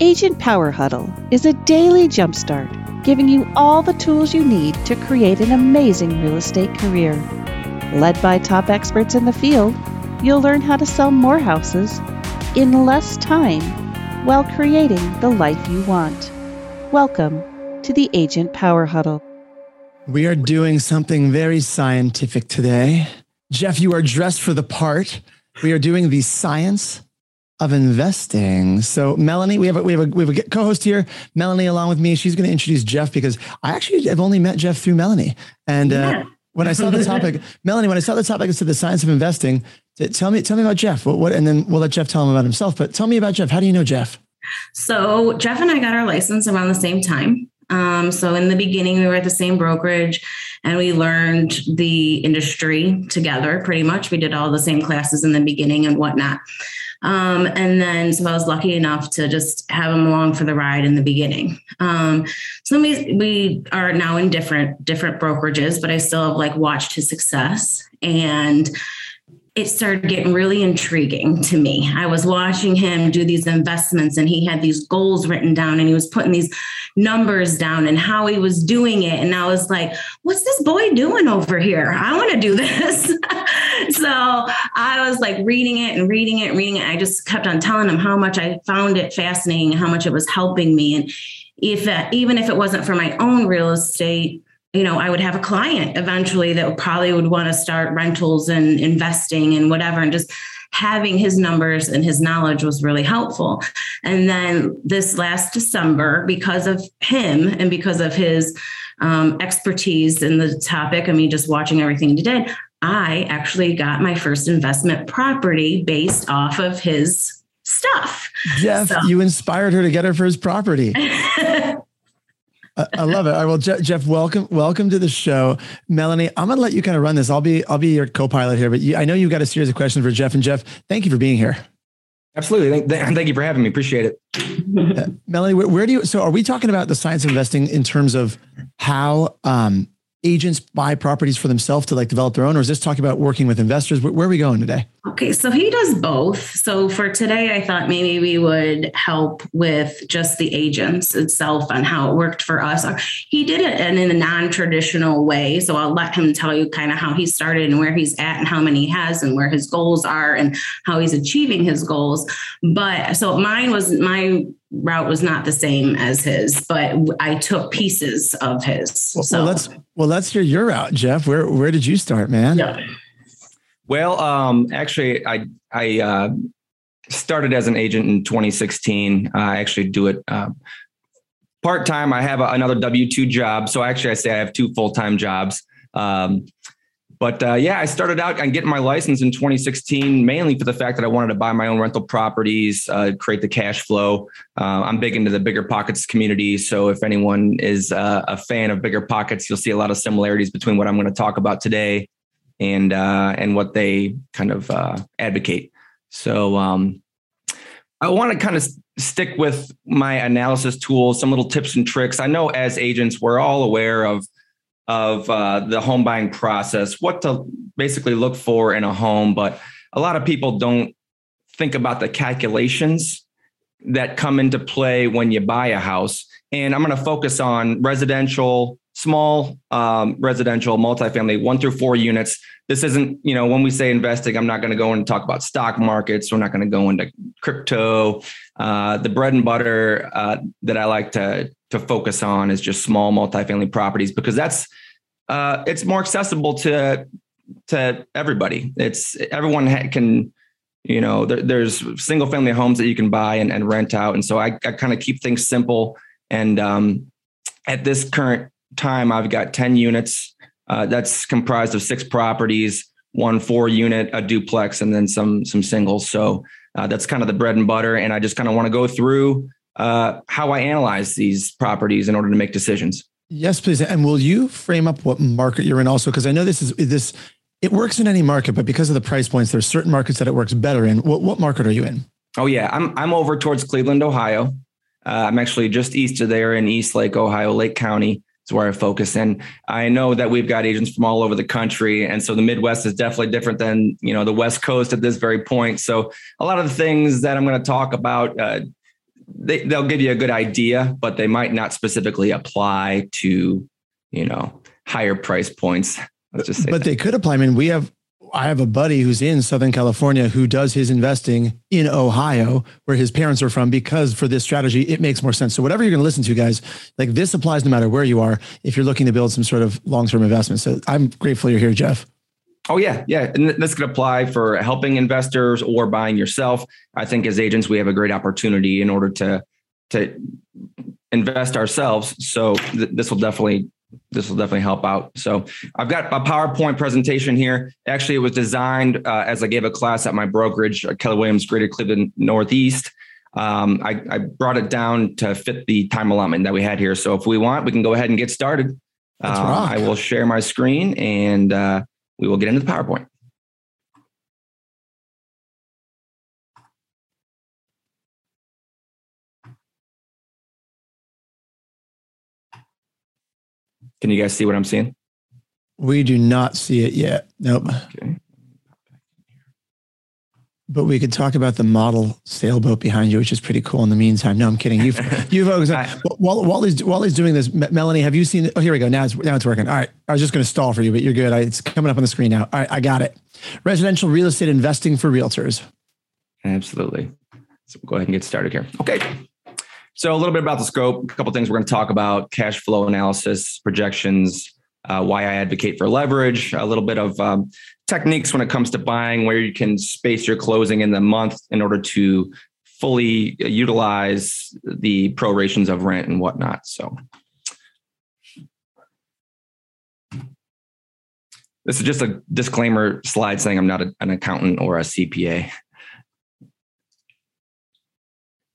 Agent Power Huddle is a daily jumpstart, giving you all the tools you need to create an amazing real estate career. Led by top experts in the field, you'll learn how to sell more houses in less time while creating the life you want. Welcome to the Agent Power Huddle. We are doing something very scientific today. Jeff, you are dressed for the part. We are doing the science of investing. So Melanie, we have a, we have a, we have a co-host here, Melanie, along with me. She's going to introduce Jeff because I actually have only met Jeff through Melanie. And uh, when I saw the topic, Melanie, when I saw the topic, I said the science of investing. Tell me, tell me about Jeff. What, what, and then we'll let Jeff tell him about himself. But tell me about Jeff. How do you know Jeff? So Jeff and I got our license around the same time. Um, so in the beginning, we were at the same brokerage and we learned the industry together pretty much. We did all the same classes in the beginning and whatnot. Um, and then, so I was lucky enough to just have him along for the ride in the beginning. Um, so we, we are now in different, different brokerages, but I still have like watched his success and it started getting really intriguing to me. I was watching him do these investments and he had these goals written down and he was putting these numbers down and how he was doing it. And I was like, what's this boy doing over here? I want to do this. so I was like reading it and reading it and reading it. I just kept on telling him how much I found it fascinating, how much it was helping me. And if uh, even if it wasn't for my own real estate, you know, I would have a client eventually that probably would want to start rentals and investing and whatever, and just having his numbers and his knowledge was really helpful. And then this last December, because of him and because of his um, expertise in the topic, I mean, just watching everything he did, I actually got my first investment property based off of his stuff. Jeff, so. you inspired her to get her first property. I love it. All right, well, Jeff, Jeff, welcome, welcome to the show, Melanie. I'm going to let you kind of run this. I'll be, I'll be your co-pilot here, but you, I know you've got a series of questions for Jeff. And Jeff, thank you for being here. Absolutely. Thank, thank you for having me. Appreciate it. Uh, Melanie, where, where, do you? So, are we talking about the science of investing in terms of how um, agents buy properties for themselves to like develop their own, or is this talking about working with investors? Where, where, are we going today? Okay, so he does both. So for today, I thought maybe we would help with just the agents itself and how it worked for us. He did it in, in a non-traditional way. So I'll let him tell you kind of how he started and where he's at and how many he has and where his goals are and how he's achieving his goals. But so mine was my route was not the same as his, but I took pieces of his. Well, so well, let's well let's hear your route, Jeff. Where where did you start, man? Yeah. Well, um, actually, I I uh, started as an agent in 2016. I actually do it uh, part time. I have a, another W two job, so actually, I say I have two full time jobs. Um, but uh, yeah, I started out on getting my license in 2016, mainly for the fact that I wanted to buy my own rental properties, uh, create the cash flow. Uh, I'm big into the bigger pockets community. So if anyone is uh, a fan of bigger pockets, you'll see a lot of similarities between what I'm going to talk about today and uh, and what they kind of uh, advocate. So um, I want to kind of stick with my analysis tools, some little tips and tricks. I know as agents, we're all aware of of uh, the home buying process, what to basically look for in a home. But a lot of people don't think about the calculations that come into play when you buy a house. And I'm going to focus on residential, small um, residential, multifamily, one through four units. This isn't, you know, when we say investing, I'm not going to go and talk about stock markets. We're not going to go into crypto. Uh, the bread and butter uh, that I like to to focus on is just small multifamily properties because that's uh, it's more accessible to to everybody. It's everyone ha- can you know there, there's single family homes that you can buy and, and rent out. And so i, I kind of keep things simple. And um, at this current time i've got 10 units. Uh, that's comprised of six properties one four unit a duplex and then some some singles. So uh, that's kind of the bread and butter and i just kind of want to go through uh, how I analyze these properties in order to make decisions. Yes, please. And will you frame up what market you're in also? Because I know this is this it works in any market, but because of the price points, there's certain markets that it works better in. What what market are you in? Oh yeah, I'm I'm over towards Cleveland, Ohio. Uh, I'm actually just east of there in East Lake, Ohio, Lake County is where I focus. And I know that we've got agents from all over the country, and so the Midwest is definitely different than you know the West Coast at this very point. So a lot of the things that I'm going to talk about uh, they, they'll give you a good idea, but they might not specifically apply to, you know, higher price points. Let's just but that. they could apply. I mean, we have I have a buddy who's in Southern California who does his investing in Ohio, where his parents are from, because for this strategy, it makes more sense. So, whatever you're going to listen to, guys, like this applies no matter where you are if you're looking to build some sort of long term investment. So, I'm grateful you're here, Jeff. Oh yeah, yeah, and this could apply for helping investors or buying yourself. I think as agents, we have a great opportunity in order to to invest ourselves. So th- this will definitely this will definitely help out. So I've got a PowerPoint presentation here. Actually, it was designed uh, as I gave a class at my brokerage, uh, Keller Williams Greater Cleveland Northeast. Um, I, I, brought it down to fit the time allotment that we had here. So if we want, we can go ahead and get started. Um, I will share my screen and uh, we will get into the PowerPoint. Can you guys see what I'm seeing? We do not see it yet. Nope. Okay. But we could talk about the model sailboat behind you, which is pretty cool. In the meantime, no, I'm kidding. You've, you've always, while, while he's while he's doing this, Melanie, have you seen? Oh, here we go. Now it's now it's working. All right, I was just going to stall for you, but you're good. I, it's coming up on the screen now. All right, I got it. Residential real estate investing for realtors. Absolutely. So we'll go ahead and get started here. Okay. So a little bit about the scope, a couple things we're going to talk about: cash flow analysis, projections, uh, why I advocate for leverage, a little bit of um, techniques when it comes to buying, where you can space your closing in the month in order to fully utilize the prorations of rent and whatnot. So. This is just a disclaimer slide saying I'm not a, an accountant or a CPA.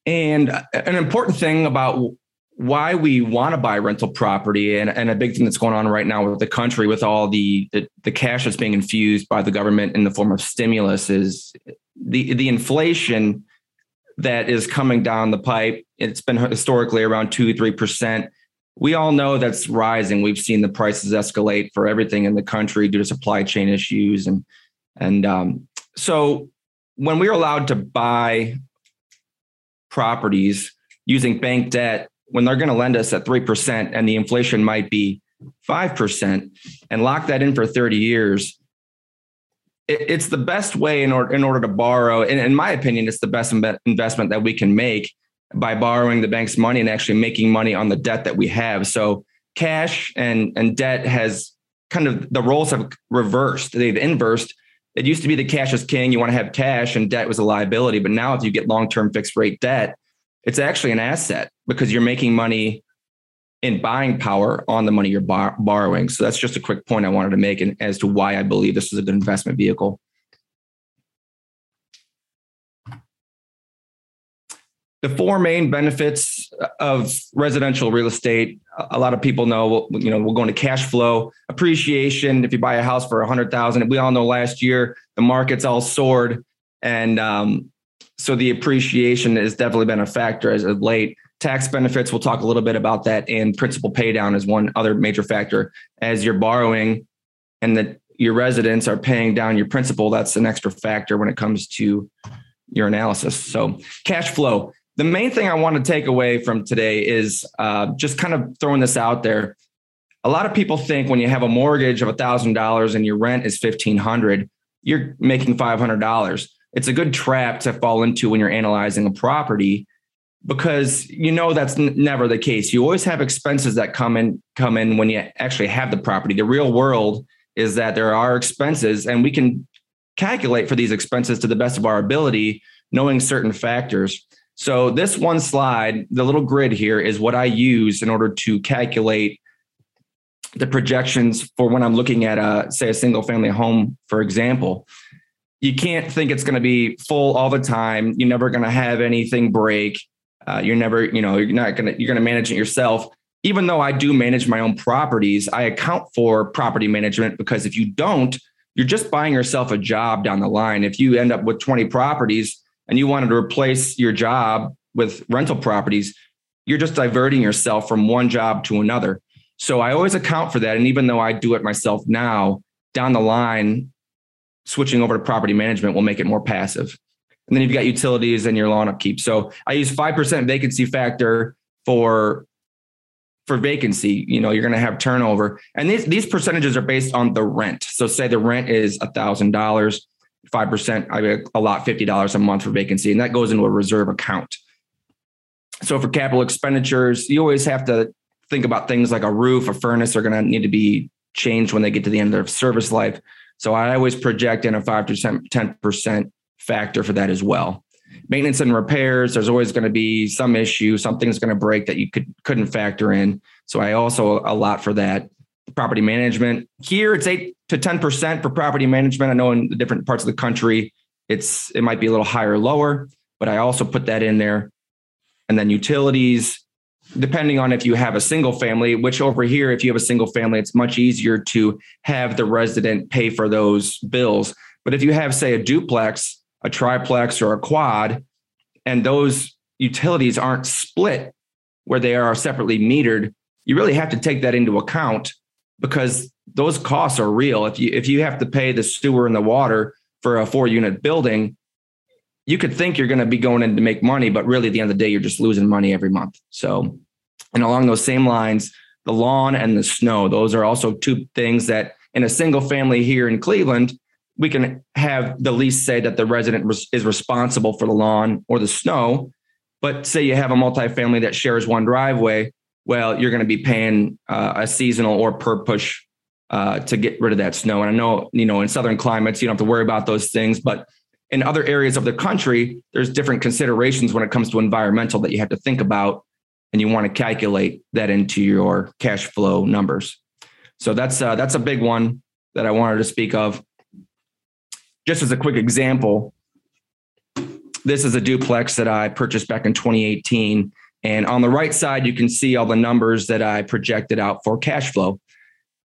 And an important thing about why we want to buy rental property and, and a big thing that's going on right now with the country with all the, the, the cash that's being infused by the government in the form of stimulus is the the inflation that is coming down the pipe. It's been historically around 2 3% we all know that's rising. We've seen the prices escalate for everything in the country due to supply chain issues and and um, so when we're allowed to buy properties using bank debt when they're going to lend us at 3% and the inflation might be 5% and lock that in for 30 years it's the best way in order in order to borrow. And in my opinion it's the best investment that we can make by borrowing the bank's money and actually making money on the debt that we have. So cash and and debt has kind of the roles have reversed. They've inversed it used to be the cash is king. You want to have cash and debt was a liability. But now if you get long-term fixed rate debt, it's actually an asset because you're making money in buying power on the money you're bar- borrowing. So that's just a quick point I wanted to make and as to why I believe this is a good investment vehicle. The four main benefits of residential real estate a lot of people know you know we're going to cash flow. Appreciation if you buy a house for a hundred thousand we all know last year the markets all soared. And um, so the appreciation has definitely been a factor as of late. Tax benefits we'll talk a little bit about that and principal pay down is one other major factor. As you're borrowing and that your residents are paying down your principal that's an extra factor when it comes to your analysis. So cash flow the main thing I want to take away from today is uh, just kind of throwing this out there. A lot of people think when you have a mortgage of $1,000 and your rent is 1500 you're making $500. It's a good trap to fall into when you're analyzing a property because you know that's n- never the case. You always have expenses that come in come in when you actually have the property. The real world is that there are expenses and we can calculate for these expenses to the best of our ability knowing certain factors. So this one slide, the little grid here is what I use in order to calculate the projections for when I'm looking at a say a single family home, for example. You can't think it's going to be full all the time. You're never going to have anything break. Uh, you're never, you know, you're not going to, you're going to manage it yourself. Even though I do manage my own properties, I account for property management because if you don't, you're just buying yourself a job down the line. If you end up with 20 properties, and you wanted to replace your job with rental properties, you're just diverting yourself from one job to another. So I always account for that. And even though I do it myself now, down the line, switching over to property management will make it more passive. And then you've got utilities and your lawn upkeep. So I use 5% vacancy factor for for vacancy, you know, you're going to have turnover. And these, these percentages are based on the rent. So say the rent is a $1,000, 5%, I allot $50 a month for vacancy, and that goes into a reserve account. So for capital expenditures, you always have to think about things like a roof, a furnace are going to need to be changed when they get to the end of their service life. So I always project in a 5 to 10% factor for that as well maintenance and repairs there's always going to be some issue something's going to break that you could couldn't factor in so i also a lot for that property management. Here it's 8 to 10% for property management. I know in the different parts of the country it's it might be a little higher or lower but i also put that in there. And then utilities depending on if you have a single family which over here if you have a single family it's much easier to have the resident pay for those bills. But if you have say a duplex a triplex or a quad, and those utilities aren't split where they are separately metered, you really have to take that into account because those costs are real. If you if you have to pay the sewer and the water for a four unit building, you could think you're going to be going in to make money, but really at the end of the day, you're just losing money every month. So, and along those same lines, the lawn and the snow, those are also two things that in a single family here in Cleveland, we can have the lease say that the resident is responsible for the lawn or the snow. But say you have a multifamily that shares one driveway, well, you're going to be paying uh, a seasonal or per push uh, to get rid of that snow. And I know, you know, in southern climates, you don't have to worry about those things, but in other areas of the country, there's different considerations when it comes to environmental that you have to think about, and you want to calculate that into your cash flow numbers. So that's uh, that's a big one that I wanted to speak of just as a quick example, this is a duplex that I purchased back in 2018. And on the right side, you can see all the numbers that I projected out for cash flow.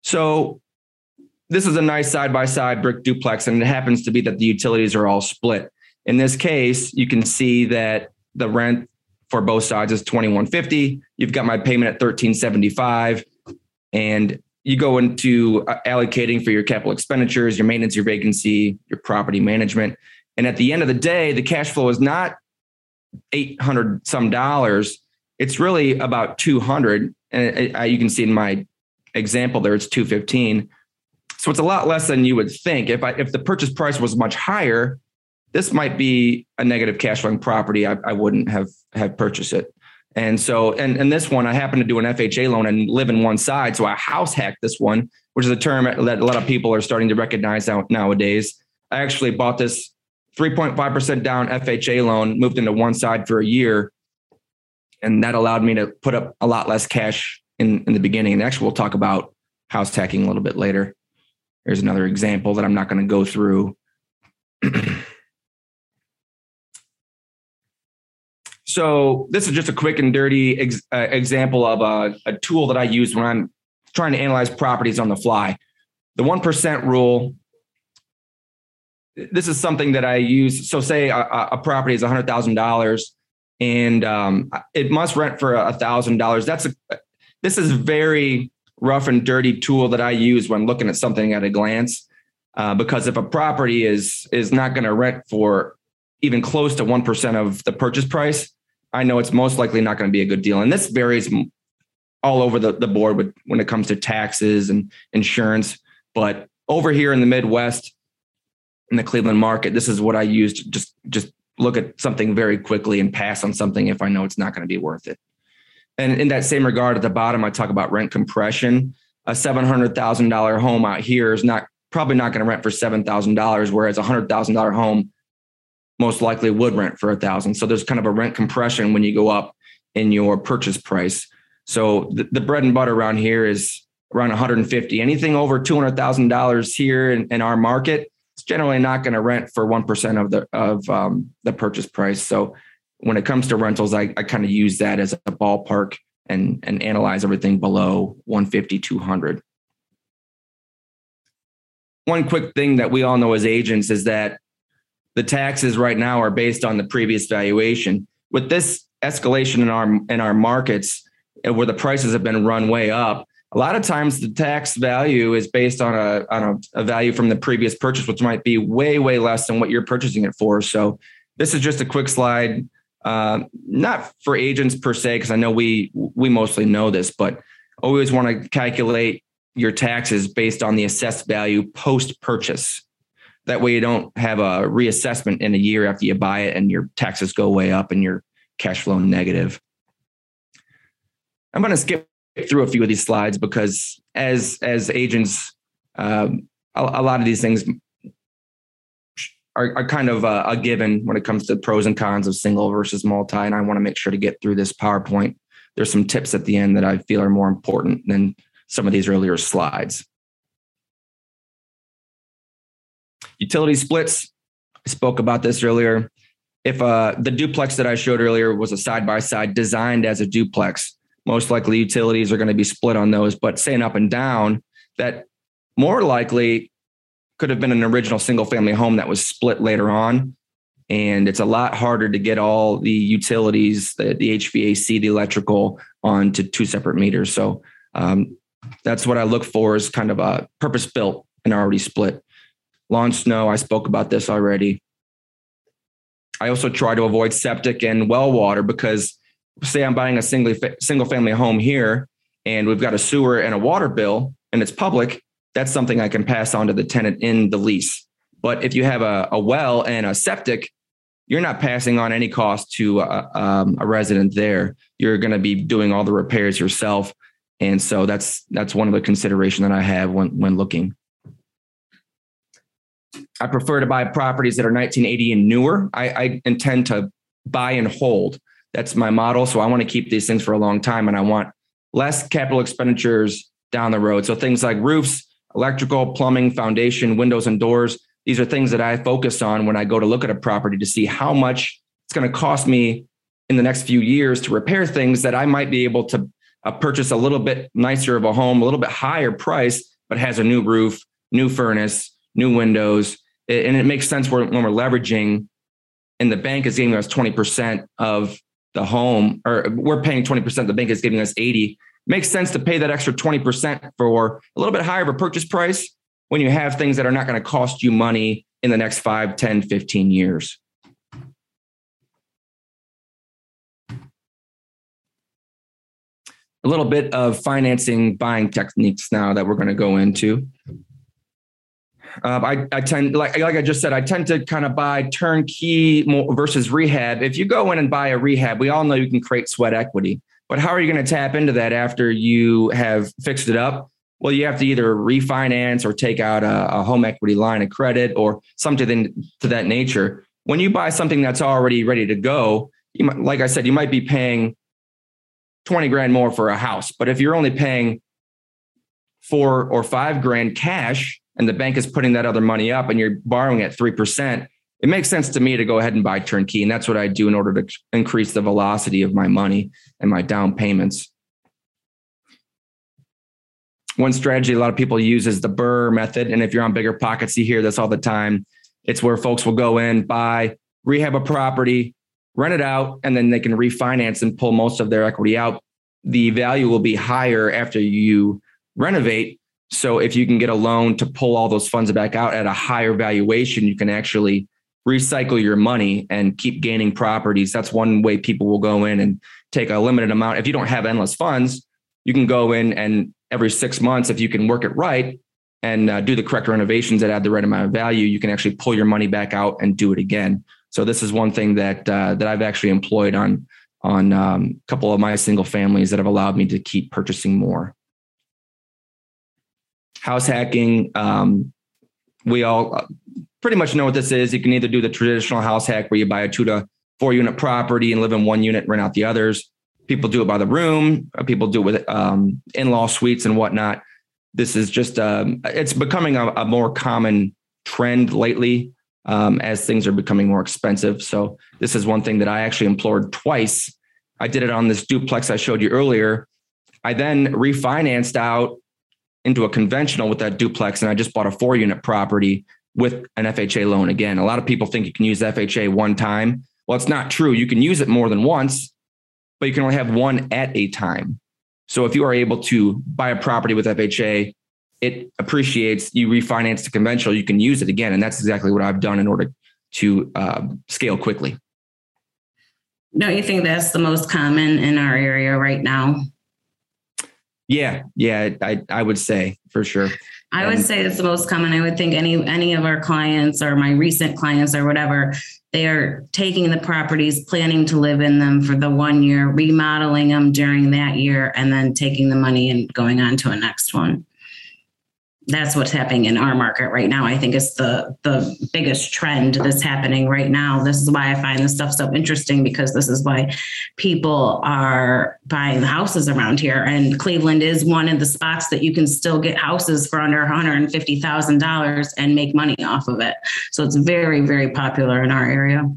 So this is a nice side by side brick duplex, and it happens to be that the utilities are all split. In this case, you can see that the rent for both sides is 2150. You've got my payment at 1375 and you go into uh, allocating for your capital expenditures, your maintenance, your vacancy, your property management. And at the end of the day, the cash flow is not 800 some dollars. It's really about 200. And you can see in my example there, it's 215. So it's a lot less than you would think. If I, if the purchase price was much higher, this might be a negative cash flowing property. I, I wouldn't have have purchased it. And so, and, and this one, I happen to do an FHA loan and live in one side. So I house hacked this one, which is a term that a lot of people are starting to recognize out nowadays. I actually bought this 3.5% down FHA loan, moved into one side for a year. And that allowed me to put up a lot less cash in, in the beginning. And actually, we'll talk about house hacking a little bit later. Here's another example that I'm not going to go through. So this is just a quick and dirty ex- uh, example of a, a tool that I use when I'm trying to analyze properties on the fly. The 1% rule, this is something that I use. So say a, a property is $100,000 and um, it must rent for a $1,000. That's a, this is very rough and dirty tool that I use when looking at something at a glance. Uh, because if a property is is not going to rent for even close to 1% of the purchase price, I know it's most likely not going to be a good deal. And this varies all over the, the board with, when it comes to taxes and insurance. But over here in the Midwest, in the Cleveland market, this is what I use to just just look at something very quickly and pass on something if I know it's not going to be worth it. And in that same regard, at the bottom, I talk about rent compression. A seven hundred thousand dollar home out here is not probably not going to rent for seven thousand dollars, whereas a hundred thousand dollar home most likely would rent for a thousand. So there's kind of a rent compression when you go up in your purchase price. So the, the bread and butter around here is around 150. Anything over $200,000 here in, in, our market, it's generally not going to rent for 1% of the, of um, the purchase price. So when it comes to rentals, I, I kind of use that as a ballpark and, and analyze everything below 150, 200. One quick thing that we all know as agents is that the taxes right now are based on the previous valuation. With this escalation in our in our markets, uh, where the prices have been run way up, a lot of times the tax value is based on a on a, a value from the previous purchase, which might be way way less than what you're purchasing it for. So this is just a quick slide, uh, not for agents per se, because I know we we mostly know this, but always want to calculate your taxes based on the assessed value post purchase. That way, you don't have a reassessment in a year after you buy it and your taxes go way up and your cash flow negative. I'm going to skip through a few of these slides because as as agents, um, a, a, lot of these things are, are kind of a, a, given when it comes to pros and cons of single versus multi. And I want to make sure to get through this PowerPoint. There's some tips at the end that I feel are more important than some of these earlier slides. Utility splits. I spoke about this earlier. If uh, the duplex that I showed earlier was a side by side designed as a duplex, most likely utilities are going to be split on those. But saying up and down, that more likely could have been an original single family home that was split later on. And it's a lot harder to get all the utilities, the, the HVAC, the electrical onto two separate meters. So um, that's what I look for is kind of a purpose built and already split. Lawn snow, I spoke about this already. I also try to avoid septic and well water because say I'm buying a single single family home here and we've got a sewer and a water bill and it's public, that's something I can pass on to the tenant in the lease. But if you have a, a well and a septic, you're not passing on any cost to a, um, a resident there. You're going to be doing all the repairs yourself, and so that's that's one of the consideration that I have when when looking. I prefer to buy properties that are 1980 and newer. I, I intend to buy and hold. That's my model. So I want to keep these things for a long time, and I want less capital expenditures down the road. So things like roofs, electrical, plumbing, foundation, windows, and doors. These are things that I focus on when I go to look at a property to see how much it's going to cost me in the next few years to repair things that I might be able to uh, purchase a little bit nicer of a home, a little bit higher price, but has a new roof, new furnace, new windows. And it makes sense when we're leveraging and the bank is giving us 20% of the home, or we're paying 20%, the bank is giving us 80 makes sense to pay that extra 20% for a little bit higher of a purchase price when you have things that are not going to cost you money in the next 5, 10, 15 years. A little bit of financing buying techniques now that we're going to go into. Uh, I, I tend like like I just said, I tend to kind of buy turnkey versus rehab. If you go in and buy a rehab, we all know you can create sweat equity. But how are you going to tap into that after you have fixed it up? Well, you have to either refinance or take out a, a home equity line of credit or something to that nature. When you buy something that's already ready to go, you might, like I said, you might be paying 20 grand more for a house. But if you're only paying four or five grand cash and the bank is putting that other money up and you're borrowing at 3%, it makes sense to me to go ahead and buy turnkey. And that's what I do in order to increase the velocity of my money and my down payments. One strategy a lot of people use is the BRRRR method. And if you're on bigger pockets, you hear this all the time. It's where folks will go in, buy, rehab a property, rent it out, and then they can refinance and pull most of their equity out. The value will be higher after you renovate. So if you can get a loan to pull all those funds back out at a higher valuation, you can actually recycle your money and keep gaining properties. That's one way people will go in and take a limited amount. If you don't have endless funds, you can go in and every six months, if you can work it right and uh, do the correct renovations that add the right amount of value, you can actually pull your money back out and do it again. So this is one thing that uh, that I've actually employed on on um, a couple of my single families that have allowed me to keep purchasing more. House hacking. Um, we all pretty much know what this is. You can either do the traditional house hack where you buy a two to four unit property and live in one unit, rent out the others. People do it by the room. Uh, people do it with um, in-law suites and whatnot. This is just um, it's becoming a, a, more common trend lately um, as things are becoming more expensive. So this is one thing that I actually implored twice. I did it on this duplex I showed you earlier. I then refinanced out into a conventional with that duplex, and I just bought a four unit property with an FHA loan again. A lot of people think you can use FHA one time. Well, it's not true. You can use it more than once, but you can only have one at a time. So if you are able to buy a property with FHA, it appreciates, you refinance to conventional, you can use it again. And that's exactly what I've done in order to uh, scale quickly. Don't you think that's the most common in our area right now? Yeah, yeah, I, I would say for sure. I would say it's the most common. I would think any any of our clients or my recent clients or whatever, they are taking the properties, planning to live in them for the one year, remodeling them during that year, and then taking the money and going on to a next one that's what's happening in our market right now. I think it's the the biggest trend that's happening right now. This is why I find this stuff so interesting because this is why people are buying the houses around here. And Cleveland is one of the spots that you can still get houses for under $150,000 and make money off of it. So it's very, very popular in our area.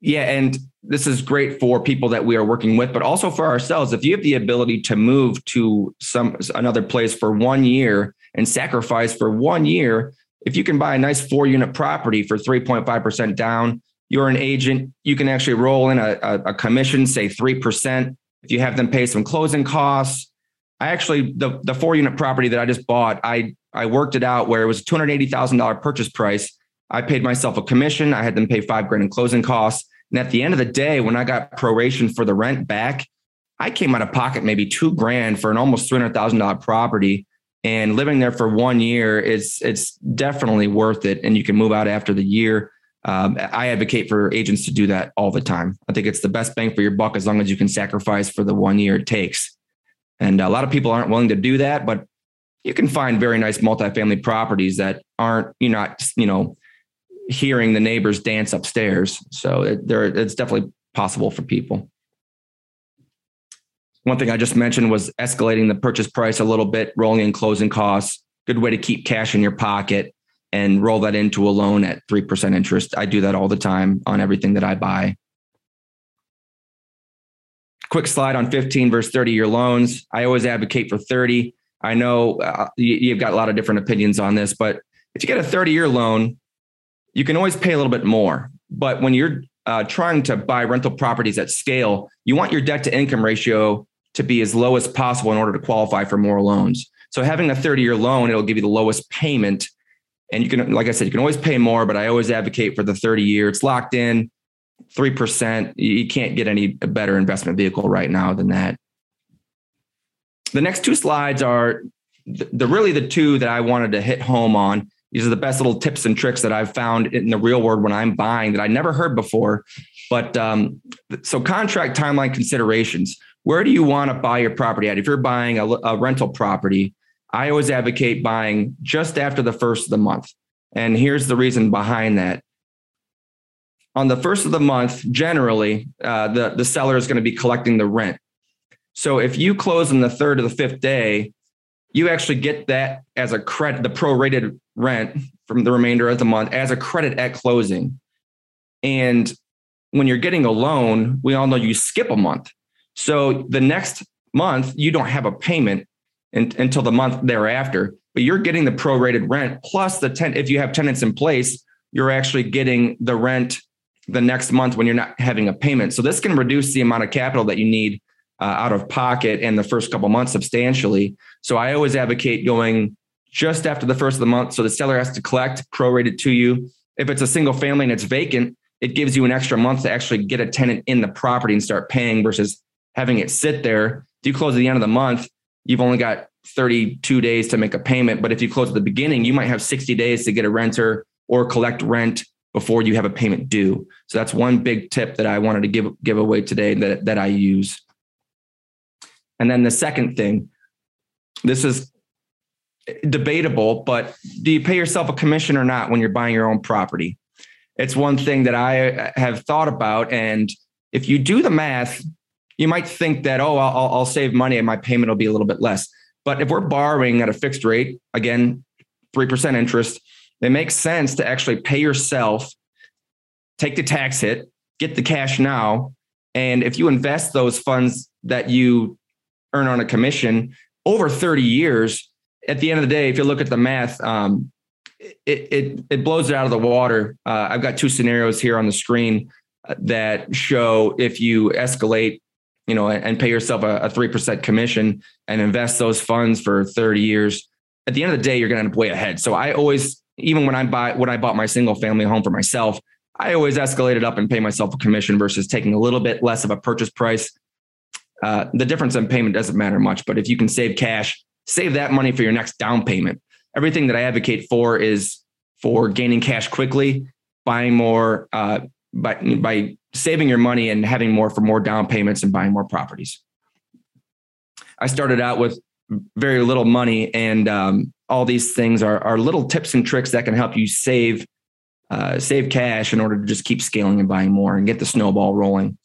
Yeah, and this is great for people that we are working with, but also for ourselves. If you have the ability to move to some another place for one year and sacrifice for one year, if you can buy a nice four unit property for 3.5% down, you're an agent, you can actually roll in a, a, commission, say 3%. If you have them pay some closing costs, I actually the the four unit property that I just bought, I I worked it out where it was two hundred eighty thousand dollar purchase price. I paid myself a commission. I had them pay five grand in closing costs. And at the end of the day, when I got proration for the rent back, I came out of pocket maybe two grand for an almost three hundred thousand dollar property. And living there for one year is it's definitely worth it. And you can move out after the year. Um, I advocate for agents to do that all the time. I think it's the best bang for your buck as long as you can sacrifice for the one year it takes. And a lot of people aren't willing to do that, but you can find very nice multifamily properties that aren't you not you know hearing the neighbors dance upstairs. So it, there, it's definitely possible for people. One thing I just mentioned was escalating the purchase price a little bit, rolling in closing costs. Good way to keep cash in your pocket and roll that into a loan at 3% interest. I do that all the time on everything that I buy. Quick slide on 15 versus 30 year loans. I always advocate for 30. I know uh, you've got a lot of different opinions on this, but if you get a 30 year loan, you can always pay a little bit more. But when you're uh, trying to buy rental properties at scale, you want your debt to income ratio to be as low as possible in order to qualify for more loans. So having a 30 year loan, it'll give you the lowest payment. And you can, like I said, you can always pay more, but I always advocate for the 30 year. It's locked in, 3%. You can't get any better investment vehicle right now than that. The next two slides are the, the really the two that I wanted to hit home on these are the best little tips and tricks that I've found in the real world when I'm buying that I never heard before. But um, so contract timeline considerations. Where do you want to buy your property at? If you're buying a, a rental property, I always advocate buying just after the first of the month. And here's the reason behind that. On the first of the month, generally, uh, the, the seller is going to be collecting the rent. So if you close on the third or the fifth day, you actually get that as a credit, the prorated rent from the remainder of the month as a credit at closing. And when you're getting a loan, we all know you skip a month. So the next month, you don't have a payment in, until the month thereafter, but you're getting the prorated rent plus the ten. If you have tenants in place, you're actually getting the rent the next month when you're not having a payment. So this can reduce the amount of capital that you need uh, out of pocket in the first couple months substantially. So I always advocate going just after the first of the month. So the seller has to collect prorated to you. If it's a single family and it's vacant, it gives you an extra month to actually get a tenant in the property and start paying versus having it sit there. If you close at the end of the month, you've only got 32 days to make a payment. But if you close at the beginning, you might have 60 days to get a renter or collect rent before you have a payment due. So that's one big tip that I wanted to give give away today that, that I use. And then the second thing, this is debatable, but do you pay yourself a commission or not when you're buying your own property? It's one thing that I uh, have thought about. And if you do the math, you might think that, oh, I'll, I'll save money and my payment will be a little bit less. But if we're borrowing at a fixed rate, again, 3% interest, it makes sense to actually pay yourself, take the tax hit, get the cash now. And if you invest those funds that you earn on a commission over 30 years, at the end of the day, if you look at the math, um, it, it, it blows it out of the water. Uh, I've got two scenarios here on the screen uh, that show if you escalate, you know, and pay yourself a three percent commission and invest those funds for 30 years. At the end of the day, you're going to end up way ahead. So I always even when I buy when I bought my single family home for myself, I always escalated up and pay myself a commission versus taking a little bit less of a purchase price. Uh, the difference in payment doesn't matter much, but if you can save cash, save that money for your next down payment. Everything that I advocate for is for gaining cash quickly, buying more, uh, by by saving your money and having more for more down payments and buying more properties. I started out with very little money, and um, all these things are are little tips and tricks that can help you save uh, save cash in order to just keep scaling and buying more and get the snowball rolling.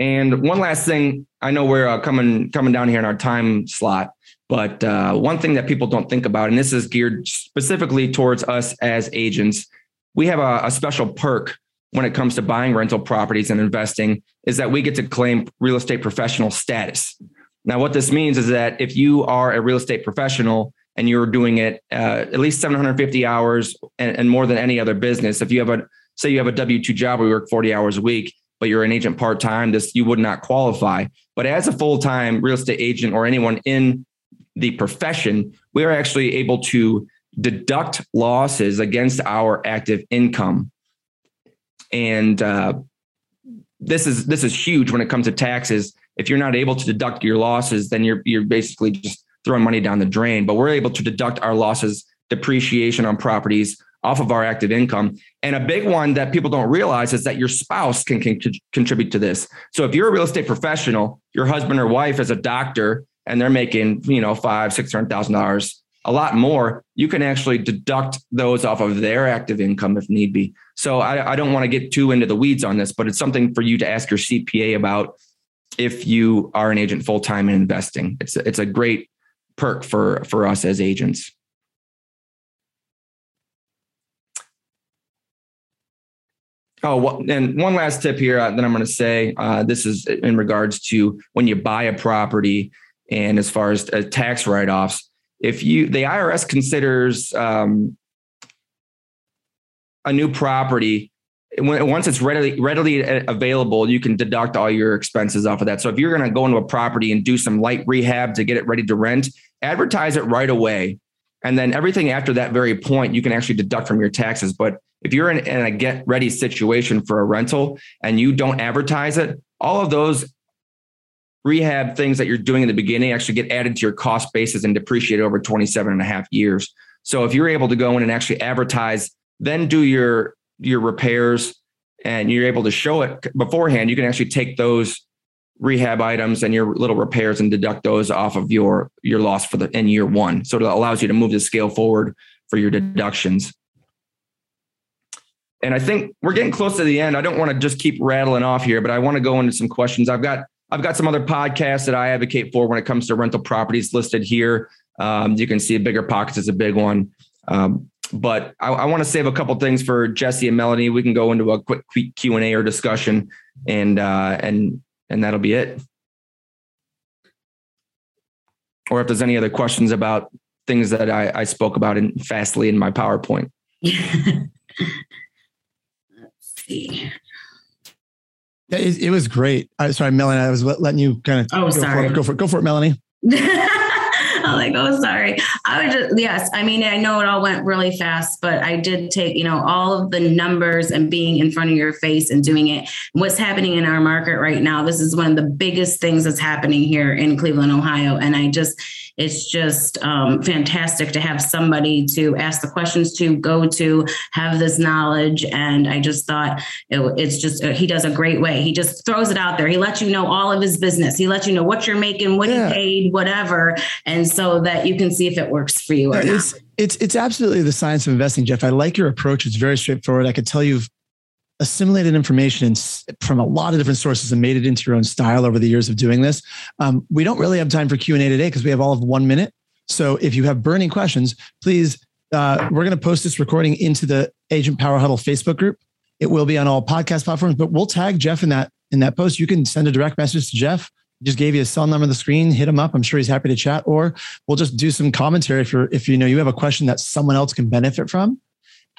And one last thing, I know we're uh, coming coming down here in our time slot, but uh, one thing that people don't think about, and this is geared specifically towards us as agents, we have a, a special perk when it comes to buying rental properties and investing, is that we get to claim real estate professional status. Now, what this means is that if you are a real estate professional and you're doing it uh, at least 750 hours and, and, more than any other business, if you have a say you have a W two job where you work 40 hours a week, but you're an agent part time, this you would not qualify. But as a full time real estate agent or anyone in the profession, we are actually able to deduct losses against our active income. And uh, this is this is huge when it comes to taxes. If you're not able to deduct your losses, then you're you're basically just throwing money down the drain. But we're able to deduct our losses, depreciation on properties off of our active income. And a big one that people don't realize is that your spouse can, can contribute to this. So if you're a real estate professional, your husband or wife is a doctor and they're making, you know, five, six hundred thousand dollars, a lot more, you can actually deduct those off of their active income if need be. So I, I don't want to get too into the weeds on this, but it's something for you to ask your CPA about if you are an agent full time in investing. It's it's a great perk for for us as agents. Oh, well, and one last tip here uh, that I'm going to say. Uh, this is in regards to when you buy a property, and as far as uh, tax write-offs. If you, the IRS considers um, a new property once it's readily readily available, you can deduct all your expenses off of that. So if you're going to go into a property and do some light rehab to get it ready to rent, advertise it right away, and then everything after that very point you can actually deduct from your taxes. But if you're in, in a get ready situation for a rental and you don't advertise it, all of those rehab things that you're doing in the beginning actually get added to your cost basis and depreciate over 27 and a half years. So if you're able to go in and actually advertise, then do your your repairs and you're able to show it beforehand, you can actually take those rehab items and your little repairs and deduct those off of your your loss for the in year one. So it allows you to move the scale forward for your mm-hmm. deductions. And I think we're getting close to the end. I don't want to just keep rattling off here, but I want to go into some questions. I've got I've got some other podcasts that I advocate for when it comes to rental properties listed here. Um, you can see Bigger Pockets is a big one. Um, but I, I want to save a couple things for Jesse and Melanie. We can go into a quick Q and A or discussion, and uh, and and that'll be it. Or if there's any other questions about things that I, I spoke about in fastly in my PowerPoint. See. It, it, was great. I, sorry, Melanie. I was letting you kind of. Oh, go sorry. For it. Go for it. Go for it, Melanie. I'm like, oh, sorry. I would just, yes. I mean, I know it all went really fast, but I did take, you know, all of the numbers and being in front of your face and doing it. What's happening in our market right now? This is one of the biggest things that's happening here in Cleveland, Ohio. And I just, it's just um, fantastic to have somebody to ask the questions to, go to, have this knowledge. And I just thought it, it's just, he does a great way. He just throws it out there. He lets you know all of his business. He lets you know what you're making, what yeah. you paid, whatever. And so that you can see if it works for you or it's, not. It's, it's absolutely the science of investing, Jeff. I like your approach. It's very straightforward. I could tell you've assimilated information from a lot of different sources and made it into your own style over the years of doing this. Um, we don't really have time for Q and A today because we have all of one minute. So if you have burning questions, please, uh, we're going to post this recording into the Agent Power Huddle Facebook group. It will be on all podcast platforms, but we'll tag Jeff in that in that post. You can send a direct message to Jeff. Just gave you a cell number on the screen. Hit him up. I'm sure he's happy to chat. Or we'll just do some commentary if you're if you know you have a question that someone else can benefit from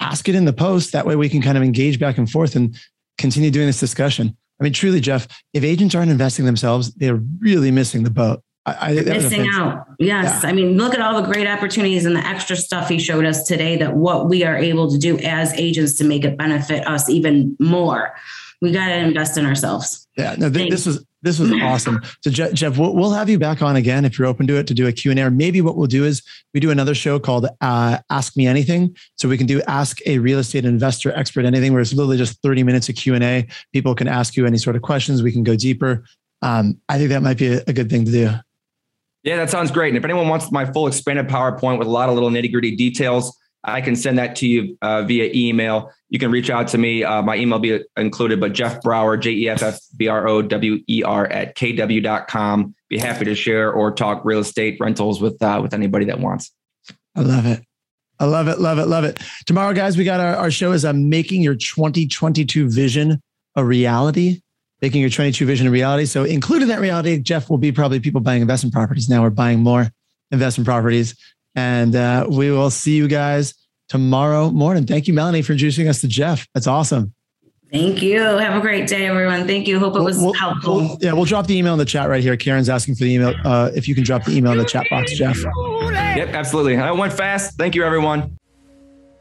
ask it in the post. That way we can kind of engage back and forth and continue doing this discussion. I mean, truly, Jeff, if agents aren't investing themselves, they're really missing the boat. I, I missing out. Yes. Yeah. I mean, look at all the great opportunities and the extra stuff he showed us today that what we are able to do as agents to make it benefit us even more. We got to invest in ourselves. Yeah, no, th- this was this was awesome. So Jeff, we'll, we'll, have you back on again if you're open to it to do a Q and A. Maybe what we'll do is we do another show called uh, Ask Me Anything. So we can do Ask a Real Estate Investor Expert Anything, where it's literally just 30 minutes of Q and A. People can ask you any sort of questions. We can go deeper. Um, I think that might be a, a good thing to do. Yeah, that sounds great. And if anyone wants my full expanded PowerPoint with a lot of little nitty gritty details, I can send that to you uh, via email. You can reach out to me. Uh, my email be included, but Jeff Brower, J E F F B R O W E R at kw.com. Be happy to share or talk real estate rentals with uh, with anybody that wants. I love it. I love it. Love it. Love it. Tomorrow, guys, we got our, our show is uh, making your 2022 vision a reality. Making your 22 vision a reality. So, including that reality, Jeff will be probably people buying investment properties now. We're buying more investment properties. And uh, we will see you guys tomorrow morning. Thank you, Melanie, for introducing us to Jeff. That's awesome. Thank you. Have a great day, everyone. Thank you. Hope it was we'll, helpful. We'll, yeah, we'll drop the email in the chat right here. Karen's asking for the email. Uh, if you can drop the email in the chat box, Jeff. Yep, absolutely. I went fast. Thank you, everyone.